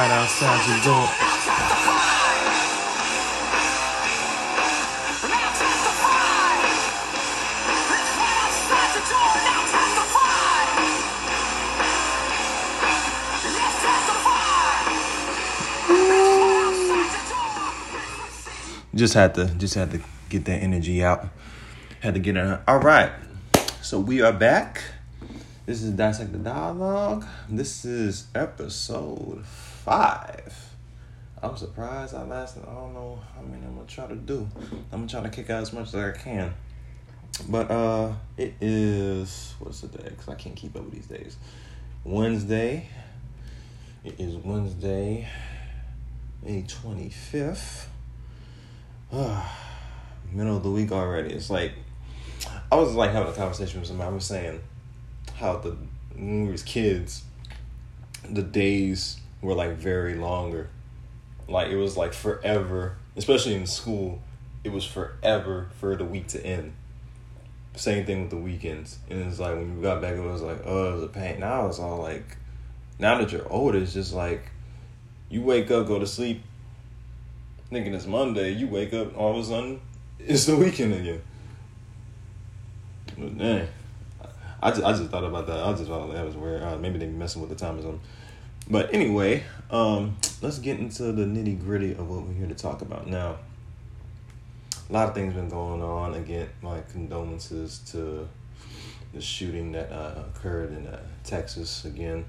right outside your door. Just had to just had to get that energy out. Had to get it out. All right. So we are back. This is Dissect the Dialogue. This is episode five. I'm surprised I lasted. I don't know how many I'm gonna try to do. I'm gonna try to kick out as much as I can. But uh it is what's the day? Cause I can't keep up with these days. Wednesday. It is Wednesday, May 25th. Middle of the week already. It's like I was like having a conversation with somebody. I was saying how the when we was kids, the days were like very longer. Like it was like forever, especially in school. It was forever for the week to end. Same thing with the weekends. And it's like when you got back, it was like, oh, it was a pain. Now it's all like, now that you're older, it's just like, you wake up, go to sleep, thinking it's Monday. You wake up, all of a sudden, it's the weekend again. But dang. I just, I just thought about that. I just thought that was weird. Uh, maybe they messing with the time or something. But anyway, um, let's get into the nitty gritty of what we're here to talk about now. A lot of things been going on. Again, my condolences to the shooting that uh, occurred in uh, Texas. Again,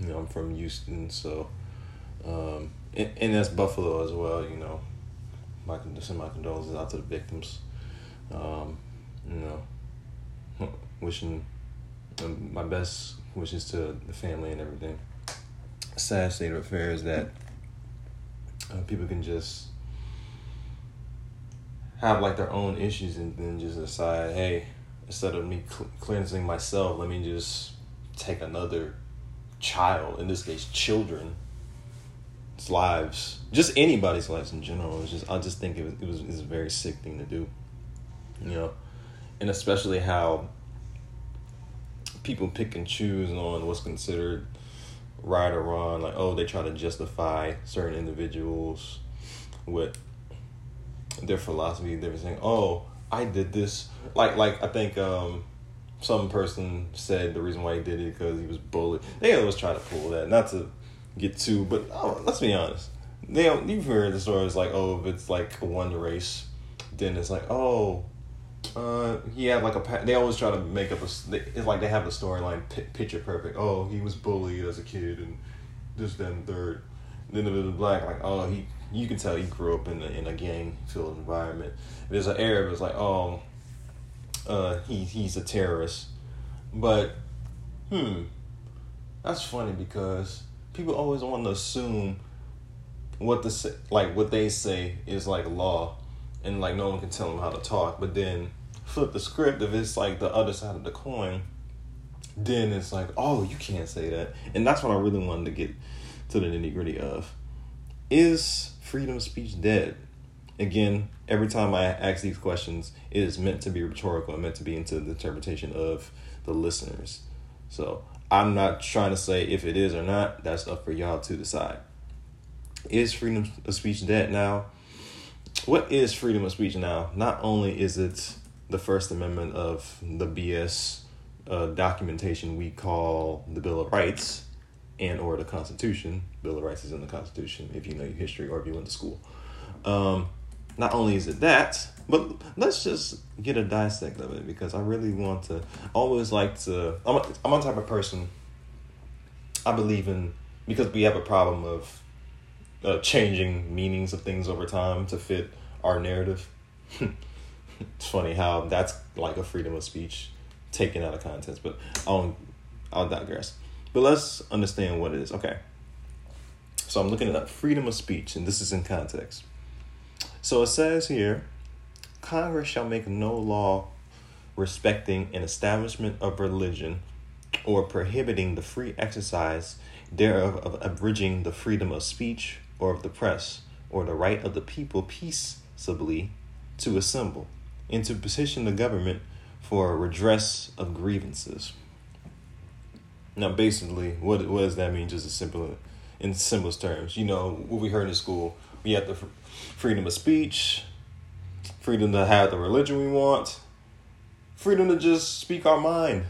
you know, I'm from Houston, so um, and, and that's Buffalo as well. You know, my send my condolences out to the victims. Um, you know, wishing um, my best wishes to the family and everything. Sad state of affairs that uh, people can just have like their own issues and then just decide, hey, instead of me cl- cleansing myself, let me just take another child, in this case, children, lives, just anybody's lives in general. It's just I just think it was it was, it was a very sick thing to do, you know, and especially how people pick and choose on what's considered right or wrong. Like oh, they try to justify certain individuals with their philosophy. They're saying oh, I did this. Like like I think um some person said the reason why he did it because he was bullied. They always try to pull that, not to get too, but oh, let's be honest. They you've heard the stories like oh if it's like one race, then it's like oh, uh he had like a they always try to make up a it's like they have a storyline picture perfect. Oh he was bullied as a kid and this then third. Then it black like oh he you can tell he grew up in a, in a gang filled environment. There's an Arab it's like oh, uh he he's a terrorist, but hmm, that's funny because people always want to assume what the like what they say is like law, and like no one can tell them how to talk. But then flip the script if it's like the other side of the coin, then it's like oh you can't say that, and that's what I really wanted to get to the nitty gritty of. Is freedom of speech dead? Again, every time I ask these questions, it is meant to be rhetorical and meant to be into the interpretation of the listeners. So I'm not trying to say if it is or not. That's up for y'all to decide. Is freedom of speech dead now? What is freedom of speech now? Not only is it the First Amendment of the BS uh, documentation we call the Bill of Rights and or the Constitution. Bill of Rights is in the Constitution if you know your history or if you went to school. Um, not only is it that, but let's just get a dissect of it because I really want to. Always like to. I'm a, I'm a type of person. I believe in because we have a problem of uh, changing meanings of things over time to fit our narrative. it's funny how that's like a freedom of speech taken out of context. But I'll I'll digress. But let's understand what it is. Okay. So I'm looking at freedom of speech, and this is in context. So it says here Congress shall make no law respecting an establishment of religion or prohibiting the free exercise thereof of abridging the freedom of speech or of the press or the right of the people peaceably to assemble and to petition the government for a redress of grievances. Now, basically, what what does that mean? Just as simple, in simplest terms, you know what we heard in school. We have the freedom of speech, freedom to have the religion we want, freedom to just speak our mind.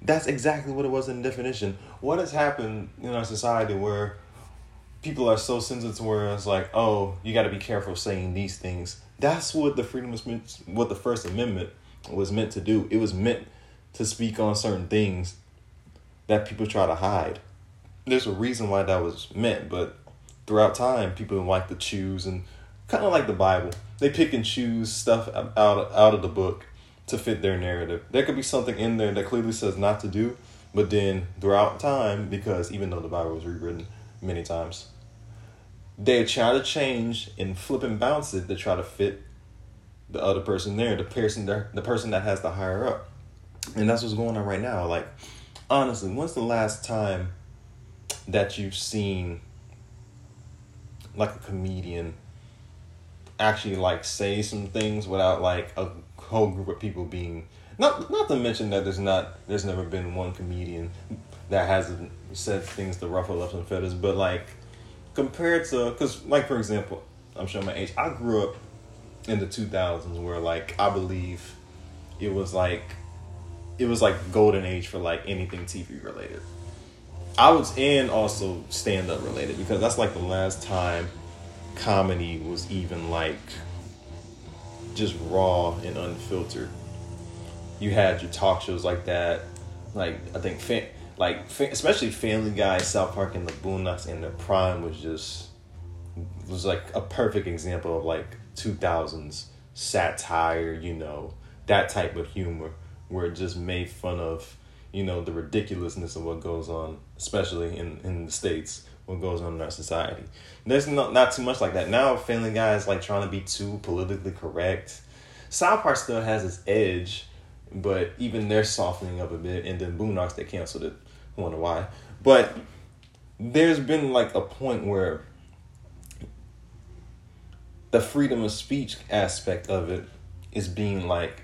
That's exactly what it was in definition. What has happened in our society where people are so sensitive to where it's like, oh, you got to be careful saying these things. That's what the freedom was meant, what the First Amendment was meant to do. It was meant to speak on certain things that people try to hide. There's a reason why that was meant, but throughout time, people like to choose and kind of like the Bible. They pick and choose stuff out out of the book to fit their narrative. There could be something in there that clearly says not to do, but then throughout time, because even though the Bible was rewritten many times, they try to change and flip and bounce it to try to fit the other person there, the person there, the person that has the higher up. And that's what's going on right now. Like, honestly, when's the last time that you've seen like a comedian actually like say some things without like a whole group of people being not not to mention that there's not there's never been one comedian that hasn't said things to ruffle up some feathers, but like compared to because like for example, I'm showing my age. I grew up in the 2000s where like I believe it was like it was like golden age for like anything TV related. I was in also stand up related because that's like the last time comedy was even like just raw and unfiltered. You had your talk shows like that, like I think, like especially Family Guy, South Park, and the Boondocks in the prime was just was like a perfect example of like two thousands satire. You know that type of humor where it just made fun of you know the ridiculousness of what goes on, especially in in the states what goes on in our society. There's not not too much like that now. Family Guy is like trying to be too politically correct. South Park still has its edge, but even they're softening up a bit. And then Boondocks they canceled it. Wonder why. But there's been like a point where the freedom of speech aspect of it is being like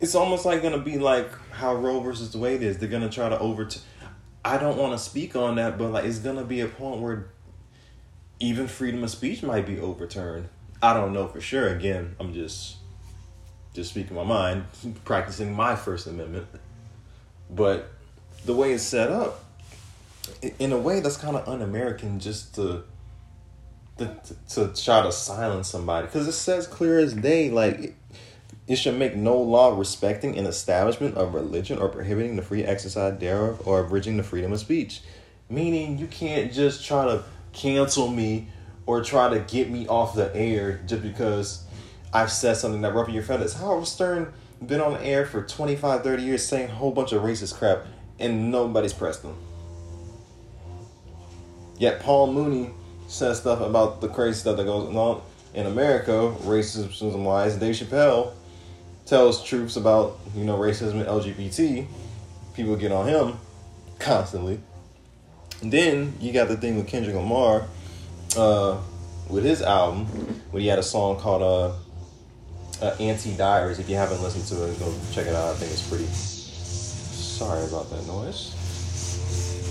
it's almost like gonna be like how Roe versus Wade is. They're gonna try to overturn I don't want to speak on that, but like it's gonna be a point where even freedom of speech might be overturned. I don't know for sure. Again, I'm just just speaking my mind, practicing my First Amendment. But the way it's set up, in a way, that's kind of un-American, just to to, to try to silence somebody, because it says clear as day, like it should make no law respecting an establishment of religion or prohibiting the free exercise thereof or abridging the freedom of speech. Meaning you can't just try to cancel me or try to get me off the air just because I've said something that ruffled your feathers. Howard Stern been on the air for 25, 30 years saying a whole bunch of racist crap and nobody's pressed him. Yet Paul Mooney says stuff about the crazy stuff that goes on in America, racism wise. Dave Chappelle tells truths about you know racism and LGBT, people get on him constantly. Then you got the thing with Kendrick Lamar, uh, with his album, when he had a song called uh, uh, "Auntie Diaries." If you haven't listened to it, go check it out. I think it's pretty. Sorry about that noise.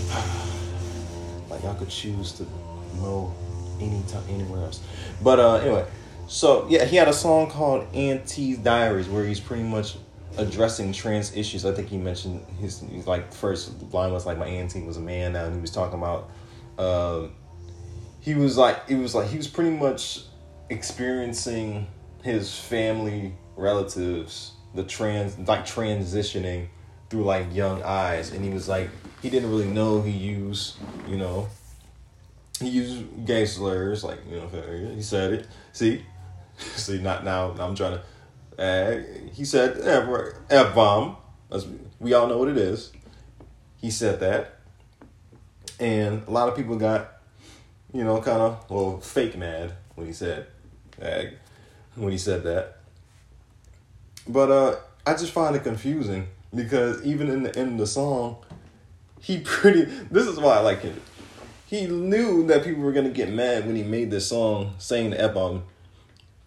like I could choose to mow anytime anywhere else, but uh, anyway. So yeah, he had a song called Auntie's Diaries where he's pretty much addressing trans issues. I think he mentioned his, like first line was like my auntie was a man now, and he was talking about. Uh, he was like it was like he was pretty much experiencing his family relatives the trans like transitioning through like young eyes and he was like he didn't really know he used you know he used gay slurs like you know he said it see See, not now. I'm trying to. Uh, he said F bomb. We all know what it is. He said that, and a lot of people got, you know, kind of well fake mad when he said, ag, when he said that. But uh, I just find it confusing because even in the end of the song, he pretty. This is why I like him. He knew that people were gonna get mad when he made this song, saying the F bomb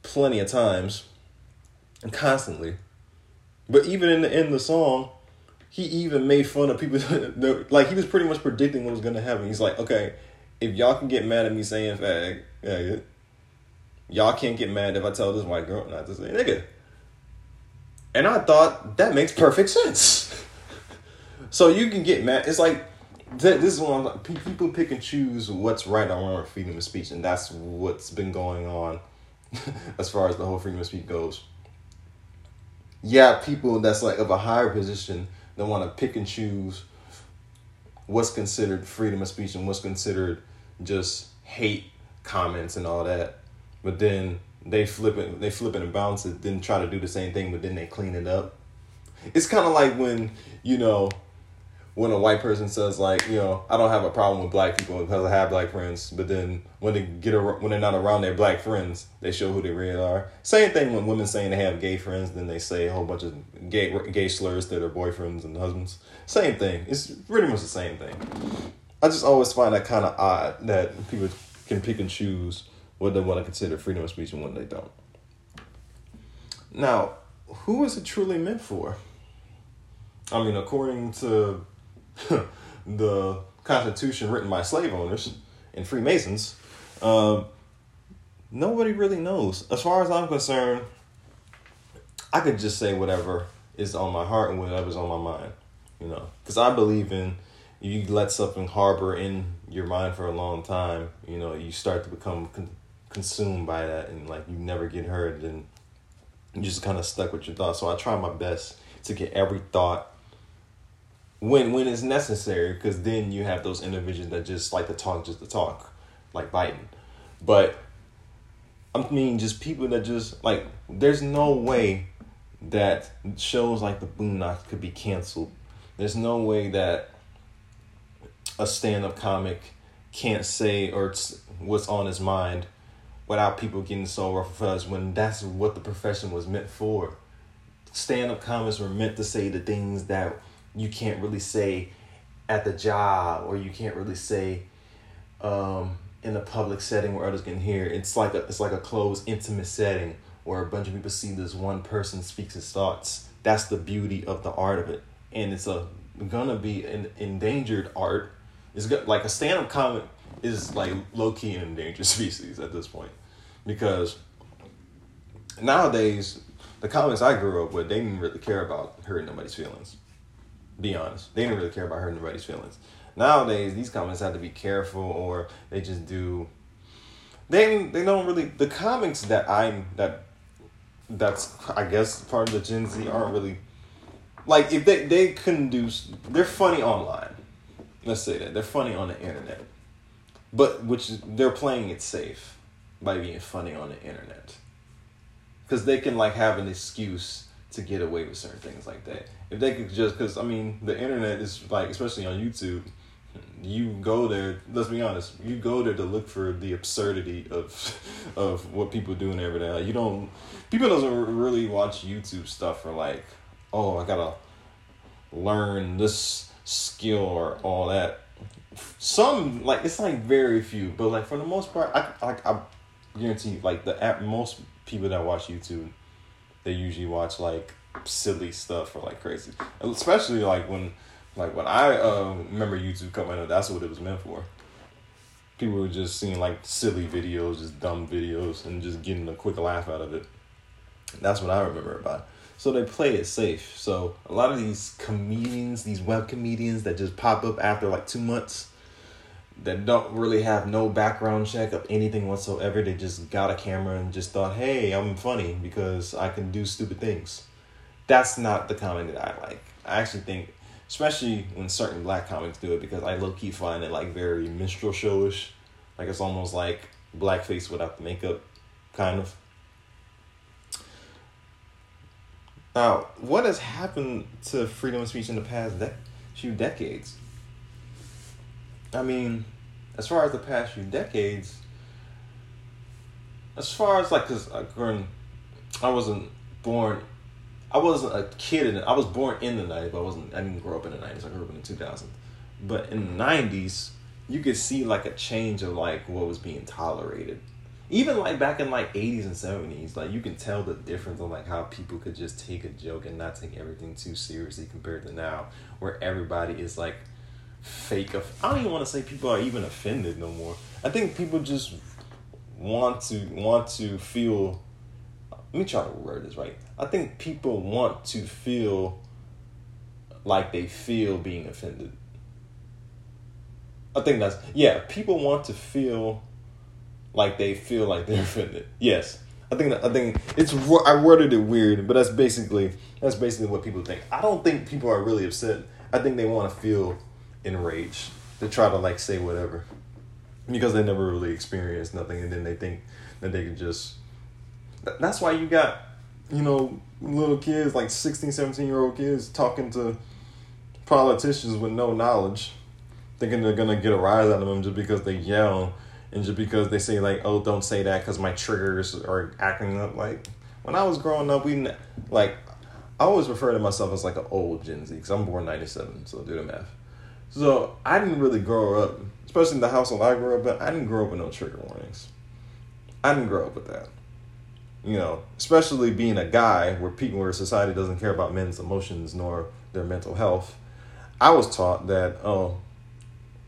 plenty of times and constantly. But even in the end of the song, he even made fun of people. like he was pretty much predicting what was gonna happen. He's like, okay, if y'all can get mad at me saying fag, yeah, y'all can't get mad if I tell this white girl not to say nigga. And I thought that makes perfect sense. so you can get mad. It's like this is one like, people pick and choose what's right or wrong freedom of speech, and that's what's been going on as far as the whole freedom of speech goes. Yeah, people that's like of a higher position that want to pick and choose what's considered freedom of speech and what's considered just hate comments and all that. But then they flip it, they flip it and bounce it, then try to do the same thing, but then they clean it up. It's kind of like when you know when a white person says like you know I don't have a problem with black people because I have black friends, but then when they get ar- when they're not around their black friends, they show who they really are. Same thing when women saying they have gay friends, then they say a whole bunch of gay gay slurs to their boyfriends and husbands. Same thing. It's pretty much the same thing. I just always find that kind of odd that people can pick and choose what they want to consider freedom of speech and what they don't. Now, who is it truly meant for? I mean, according to the Constitution written by slave owners and Freemasons, um, nobody really knows. As far as I'm concerned, I could just say whatever is on my heart and whatever's on my mind, you know, because I believe in you let something harbor in your mind for a long time, you know, you start to become con- consumed by that and like you never get hurt and you just kind of stuck with your thoughts. So I try my best to get every thought when when it's necessary because then you have those individuals that just like to talk just to talk like Biden but I mean just people that just like there's no way that shows like the Boondocks could be canceled there's no way that a stand-up comic can't say or what's on his mind without people getting so rough us when that's what the profession was meant for stand-up comics were meant to say the things that you can't really say at the job or you can't really say um, in a public setting where others can hear. It's like a it's like a closed, intimate setting where a bunch of people see this one person speaks his thoughts. That's the beauty of the art of it, and it's a gonna be an endangered art. It's good, like a stand up comic is like low key an endangered species at this point, because nowadays the comics I grew up with they didn't really care about hurting nobody's feelings. Be honest. They didn't really care about hurting nobody's feelings. Nowadays, these comics have to be careful, or they just do. They they don't really the comics that I'm that that's I guess part of the Gen Z aren't really like if they they couldn't do they're funny online. Let's say that they're funny on the internet, but which they're playing it safe by being funny on the internet because they can like have an excuse to get away with certain things like that. If they could just, because I mean, the internet is like, especially on YouTube, you go there. Let's be honest, you go there to look for the absurdity of of what people do doing every day. Like, you don't, people doesn't really watch YouTube stuff for like, oh, I gotta learn this skill or all that. Some like it's like very few, but like for the most part, I like I guarantee you, like the app most people that watch YouTube they usually watch like silly stuff or like crazy, especially like when like when I uh, remember YouTube coming up, that's what it was meant for. People were just seeing like silly videos, just dumb videos, and just getting a quick laugh out of it. That's what I remember about. So they play it safe. So a lot of these comedians, these web comedians that just pop up after like two months, that don't really have no background check of anything whatsoever. They just got a camera and just thought, hey, I'm funny because I can do stupid things. That's not the comedy that I like. I actually think, especially when certain black comics do it, because I low key find it like very minstrel showish. Like it's almost like blackface without the makeup, kind of. Now, what has happened to freedom of speech in the past de- few decades? I mean, as far as the past few decades, as far as like, cause I wasn't born, I wasn't a kid in it. I was born in the '90s, but I wasn't. I didn't grow up in the '90s. I grew up in the 2000s. But in the '90s, you could see like a change of like what was being tolerated. Even like back in like 80s and 70s, like you can tell the difference of like how people could just take a joke and not take everything too seriously compared to now, where everybody is like fake. I don't even want to say people are even offended no more. I think people just want to want to feel. Let me try to word this right. I think people want to feel like they feel being offended. I think that's yeah. People want to feel like they feel like they're offended. Yes, I think I think it's I worded it weird, but that's basically that's basically what people think. I don't think people are really upset. I think they want to feel enraged to try to like say whatever because they never really experienced nothing, and then they think that they can just. That's why you got you know little kids like 16 17 year old kids talking to politicians with no knowledge thinking they're gonna get a rise out of them just because they yell and just because they say like, "Oh, don't say that," because my triggers are acting up. Like when I was growing up, we like I always refer to myself as like an old Gen Z because I'm born '97, so do the math. So I didn't really grow up, especially in the household I grew up in. I didn't grow up with no trigger warnings. I didn't grow up with that. You know, especially being a guy where people, where society doesn't care about men's emotions nor their mental health. I was taught that oh,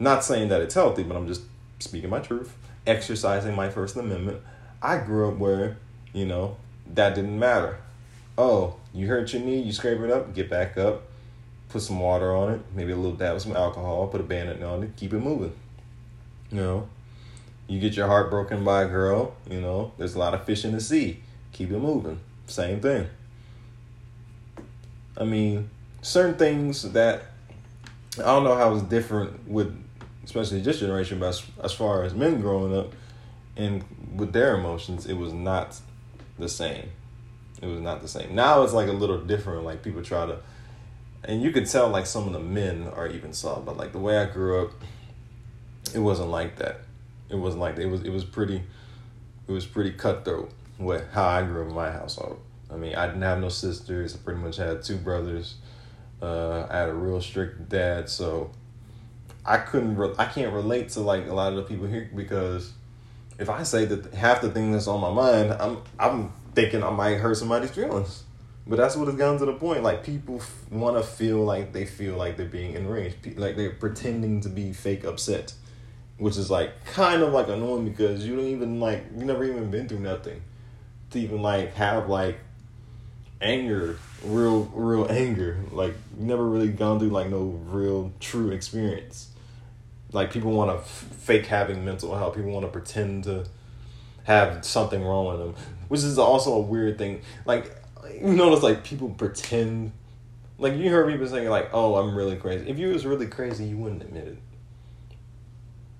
not saying that it's healthy, but I'm just speaking my truth, exercising my First Amendment. I grew up where, you know, that didn't matter. Oh, you hurt your knee, you scrape it up, get back up, put some water on it, maybe a little dab of some alcohol, put a bandage on it, keep it moving. You know, you get your heart broken by a girl, you know, there's a lot of fish in the sea, keep it moving. Same thing. I mean, certain things that I don't know how it's different with especially this generation, but as, as far as men growing up and with their emotions, it was not the same. It was not the same. Now it's like a little different. Like people try to, and you could tell like some of the men are even soft. But like the way I grew up, it wasn't like that. It wasn't like. It was. It was pretty. It was pretty cutthroat with how I grew up in my household. I mean, I didn't have no sisters. I pretty much had two brothers. Uh, I had a real strict dad, so I couldn't re- I can't relate to like a lot of the people here because if I say that half the thing that's on my mind, I'm I'm thinking I might hurt somebody's feelings. But that's what it's gotten to the point. Like people f- want to feel like they feel like they're being enraged, P- like they're pretending to be fake upset, which is like kind of like annoying because you don't even like you never even been through nothing to even like have like anger, real real anger. Like never really gone through like no real true experience like people want to f- fake having mental health. People want to pretend to have something wrong with them, which is also a weird thing. Like you notice, like people pretend. Like you heard people saying, like, "Oh, I'm really crazy." If you was really crazy, you wouldn't admit it.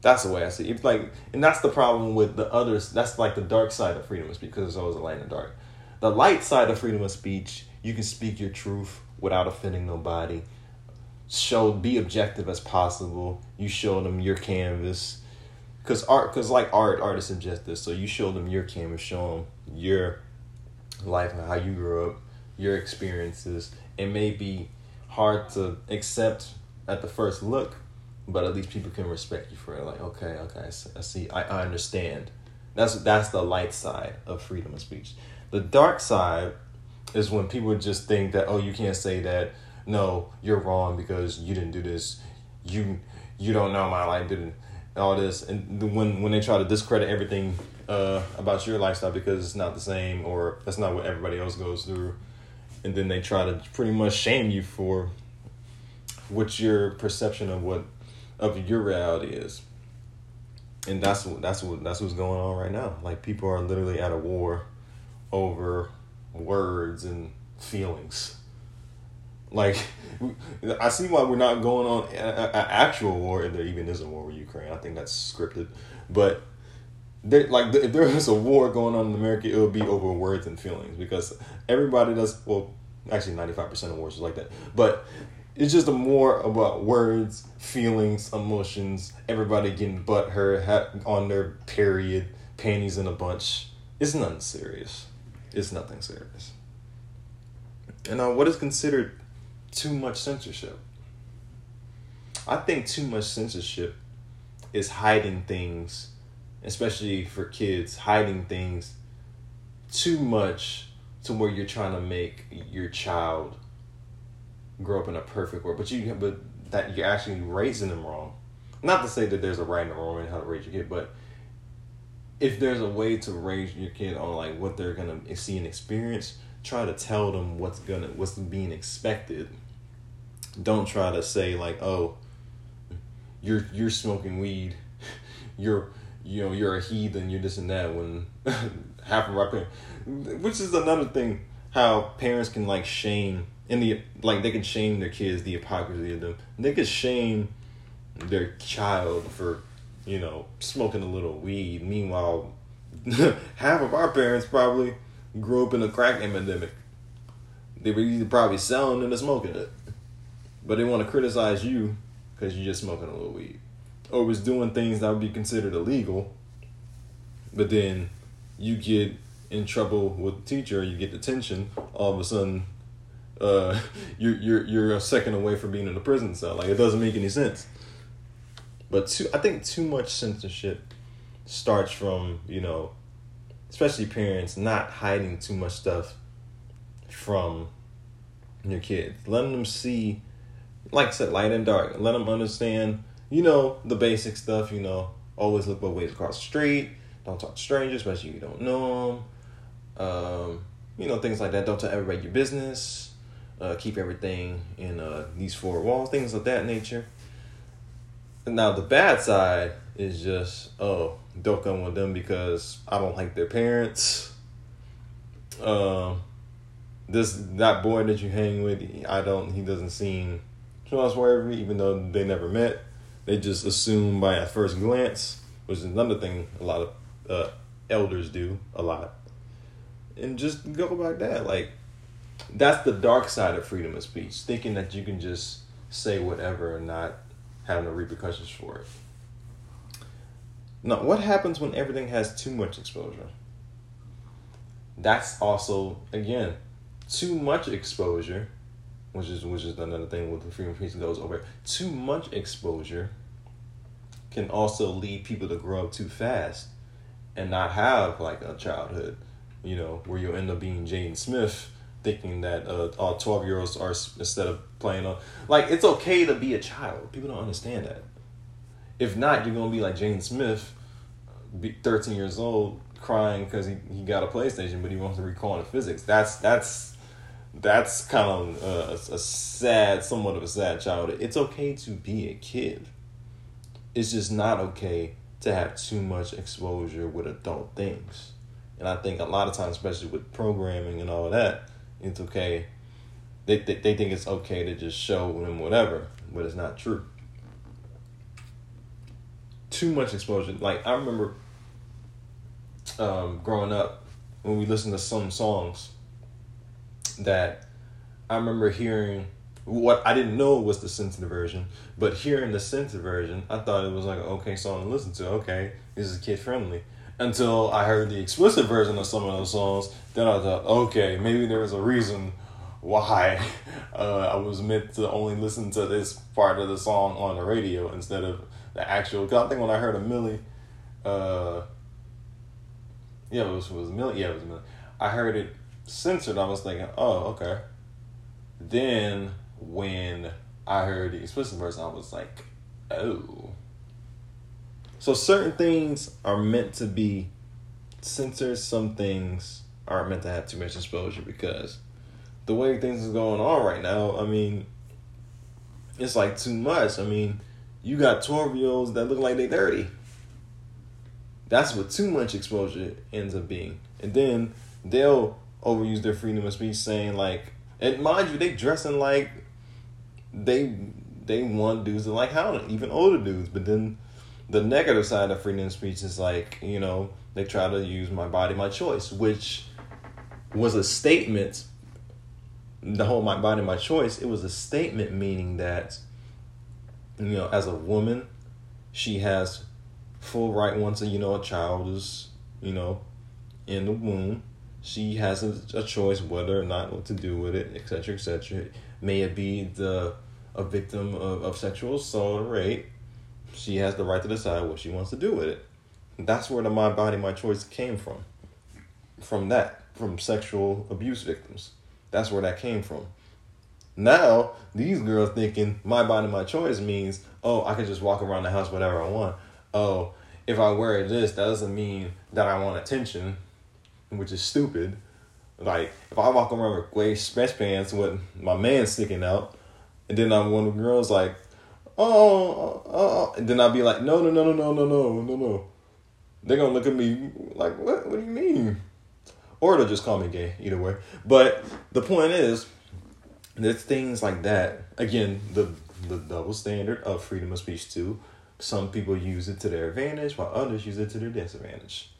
That's the way I see it. Like, and that's the problem with the others. That's like the dark side of freedom of speech because there's always a light and dark. The light side of freedom of speech, you can speak your truth without offending nobody show be objective as possible. You show them your canvas, because art, because like art, art is subjective. So you show them your canvas, show them your life and how you grew up, your experiences. It may be hard to accept at the first look, but at least people can respect you for it. Like, okay, okay, I, see, I, I understand. That's that's the light side of freedom of speech. The dark side is when people just think that oh, you can't say that no, you're wrong because you didn't do this. You you don't know my life didn't all this. And when when they try to discredit everything uh, about your lifestyle because it's not the same or that's not what everybody else goes through. And then they try to pretty much shame you for what your perception of what of your reality is. And that's what that's what that's what's going on right now. Like people are literally at a war over words and feelings like, I see why we're not going on an actual war, if there even is a war with Ukraine. I think that's scripted, but like if there was a war going on in America, it would be over words and feelings because everybody does. Well, Actually, ninety five percent of wars is like that. But it's just a more about words, feelings, emotions. Everybody getting butt hurt on their period, panties in a bunch. It's nothing serious. It's nothing serious. And now, what is considered too much censorship? I think too much censorship is hiding things, especially for kids, hiding things too much to where you're trying to make your child grow up in a perfect world, but you but that you're actually raising them wrong. Not to say that there's a right and a wrong in how to raise your kid, but if there's a way to raise your kid on like what they're gonna see and experience, try to tell them what's gonna what's being expected. Don't try to say like, oh, you're you're smoking weed, you're you know you're a heathen, you're this and that. When half of our parents, which is another thing, how parents can like shame in the like they can shame their kids, the hypocrisy of them. They can shame their child for you know smoking a little weed. Meanwhile, half of our parents probably grew up in a crack epidemic. They were either probably selling it or smoking it, but they want to criticize you because you're just smoking a little weed, or was doing things that would be considered illegal. But then you get in trouble with the teacher, you get detention. All of a sudden, uh, you're you're you're a second away from being in a prison cell. Like it doesn't make any sense. But too, I think too much censorship starts from you know, especially parents not hiding too much stuff from your kids, letting them see, like I said, light and dark. Let them understand, you know, the basic stuff. You know, always look both ways across the street. Don't talk to strangers, especially if you don't know them. Um, you know, things like that. Don't tell everybody your business uh, keep everything in uh, these four walls, things of that nature. now the bad side is just oh, don't come with them because I don't like their parents. Um, this that boy that you hang with, I don't. He doesn't seem trustworthy, even though they never met. They just assume by a first glance, which is another thing a lot of uh, elders do a lot, and just go about that. Like that's the dark side of freedom of speech, thinking that you can just say whatever and not have no repercussions for it. Now, what happens when everything has too much exposure? That's also again too much exposure, which is which is another thing with the freedom of speech goes over. Too much exposure can also lead people to grow up too fast and not have like a childhood, you know, where you'll end up being Jaden Smith thinking that uh, all 12 year olds are instead of playing on like it's okay to be a child. People don't understand that. If not you're gonna be like Jaden Smith be 13 years old crying because he, he got a playstation but he wants to recall in physics. That's that's that's kind of a, a sad somewhat of a sad childhood it's okay to be a kid it's just not okay to have too much exposure with adult things and i think a lot of times especially with programming and all that it's okay. They, they, they think it's okay to just show them whatever, but it's not true. Too much exposure. Like, I remember um, growing up when we listened to some songs that I remember hearing what I didn't know was the censored version, but hearing the censored version, I thought it was like okay song to listen to. Okay, this is kid friendly until I heard the explicit version of some of those songs. Then I thought, okay, maybe there was a reason why uh, I was meant to only listen to this part of the song on the radio instead of the actual. Cause I think when I heard a Millie, uh, yeah, it was, it was Millie. Yeah, it was Millie. I heard it censored. I was thinking, oh, okay. Then when I heard the explicit version, I was like, oh so certain things are meant to be censored. Some things aren't meant to have too much exposure because the way things are going on right now, I mean, it's like too much. I mean, you got 12 year olds that look like they 30. That's what too much exposure ends up being. And then they'll overuse their freedom of speech saying like and mind you, they dressing like they they want dudes to like Howland, even older dudes, but then the negative side of freedom of speech is like you know they try to use my body my choice which was a statement the whole my body, my choice, it was a statement meaning that, you know, as a woman, she has full right once a you know a child is you know in the womb. She has a, a choice whether or not what to do with it, etc., etc. May it be the a victim of, of sexual assault or rape, she has the right to decide what she wants to do with it. That's where the my body, my choice came from. From that, from sexual abuse victims. That's where that came from. Now, these girls thinking my body, my choice means, oh, I can just walk around the house whatever I want. Oh, if I wear this, that doesn't mean that I want attention, which is stupid. Like, if I walk around with gray stretch pants with my man sticking out, and then I'm one of the girls like, oh, oh, oh, and then I'd be like, no, no, no, no, no, no, no, no, no. They're gonna look at me like, what? What do you mean? Or they'll just call me gay. Either way. But the point is, there's things like that. Again, the the double standard of freedom of speech too. Some people use it to their advantage, while others use it to their disadvantage.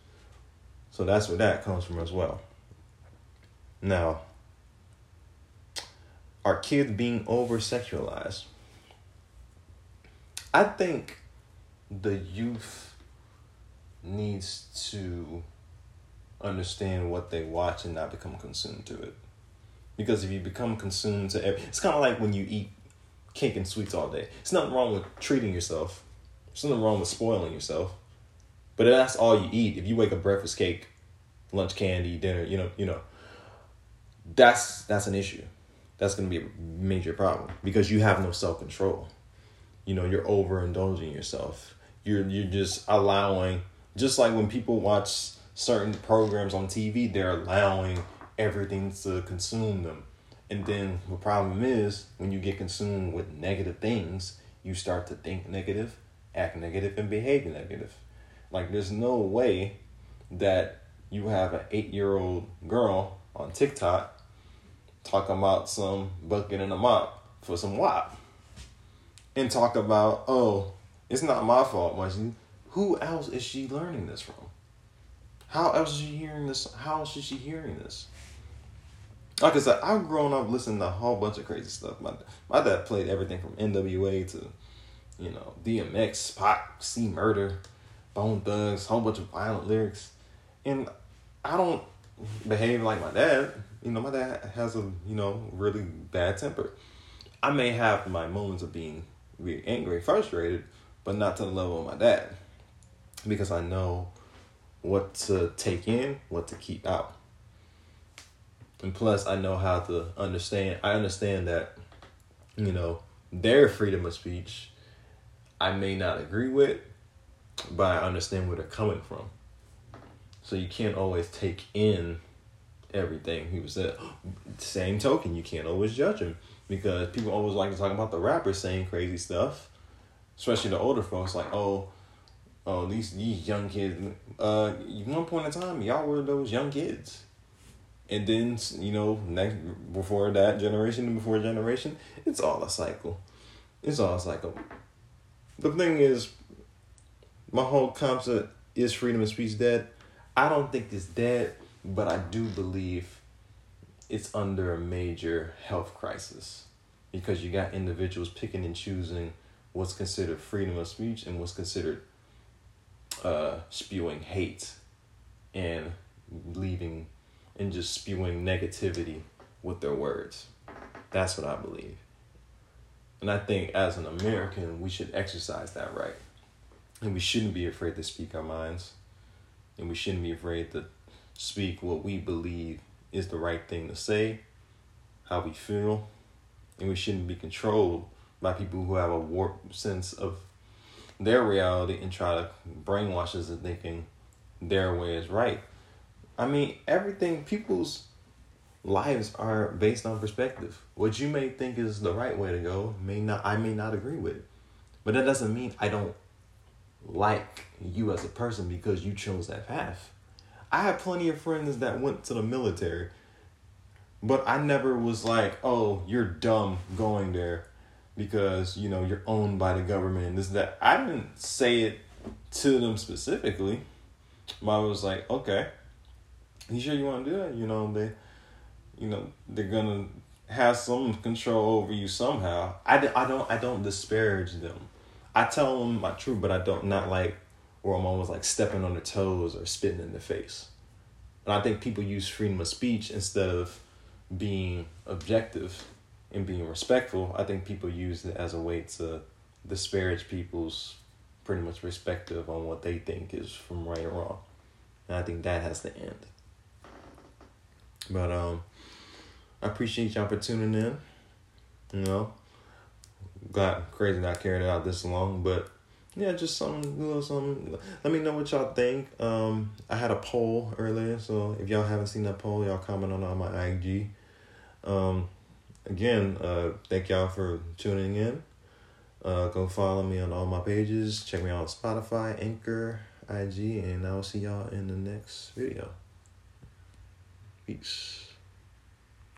So that's where that comes from as well. Now, are kids being over sexualized? I think the youth needs to understand what they watch and not become consumed to it. Because if you become consumed to every, it's kind of like when you eat cake and sweets all day. It's nothing wrong with treating yourself. There's nothing wrong with spoiling yourself. But that's all you eat. If you wake up breakfast cake, lunch candy, dinner, you know, you know, that's that's an issue. That's gonna be a major problem because you have no self control. You know, you're overindulging yourself. You're you're just allowing just like when people watch certain programs on TV, they're allowing everything to consume them. And then the problem is when you get consumed with negative things, you start to think negative, act negative, and behave negative. Like there's no way that you have an eight year old girl on TikTok talking about some bucket and a mop for some WAP. And talk about, oh, it's not my fault, Marcy. Who else is she learning this from? How else is she hearing this? How else is she hearing this? Like I said, I've grown up listening to a whole bunch of crazy stuff. My my dad played everything from NWA to, you know, DMX, Pac, C Murder, Bone Thugs, whole bunch of violent lyrics, and I don't behave like my dad. You know, my dad has a you know really bad temper. I may have my moments of being really angry, frustrated, but not to the level of my dad, because I know what to take in, what to keep out. And plus, I know how to understand. I understand that, you know, their freedom of speech, I may not agree with, but I understand where they're coming from. So you can't always take in everything he was saying. Same token, you can't always judge him because people always like to talk about the rappers saying crazy stuff, especially the older folks. Like, oh, oh, these these young kids. Uh, one point in time, y'all were those young kids, and then you know next before that generation and before generation, it's all a cycle. It's all a cycle. The thing is, my whole concept is freedom of speech dead. I don't think it's dead, but I do believe it's under a major health crisis because you got individuals picking and choosing what's considered freedom of speech and what's considered uh, spewing hate and leaving and just spewing negativity with their words. That's what I believe. And I think as an American, we should exercise that right. And we shouldn't be afraid to speak our minds. And we shouldn't be afraid to speak what we believe is the right thing to say, how we feel. And we shouldn't be controlled by people who have a warped sense of their reality and try to brainwash us into thinking their way is right. I mean, everything, people's lives are based on perspective. What you may think is the right way to go may not I may not agree with. But that doesn't mean I don't like you as a person because you chose that path. I have plenty of friends that went to the military, but I never was like, "Oh, you're dumb going there." because you know you're owned by the government and this that i didn't say it to them specifically but i was like okay you sure you want to do that you know they you know they're gonna have some control over you somehow. I, I don't I don't disparage them. I tell them my truth, but I don't not like where I'm almost like stepping on their toes or spitting in their face. And I think people use freedom of speech instead of being objective and being respectful. I think people use it as a way to disparage people's pretty much perspective on what they think is from right or wrong. And I think that has to end. But um I appreciate y'all for tuning in. You know, got crazy not carrying it out this long, but yeah, just some little something. Let me know what y'all think. Um, I had a poll earlier, so if y'all haven't seen that poll, y'all comment on on my IG. Um, again, uh, thank y'all for tuning in. Uh, go follow me on all my pages. Check me out on Spotify, Anchor, IG, and I will see y'all in the next video. Peace.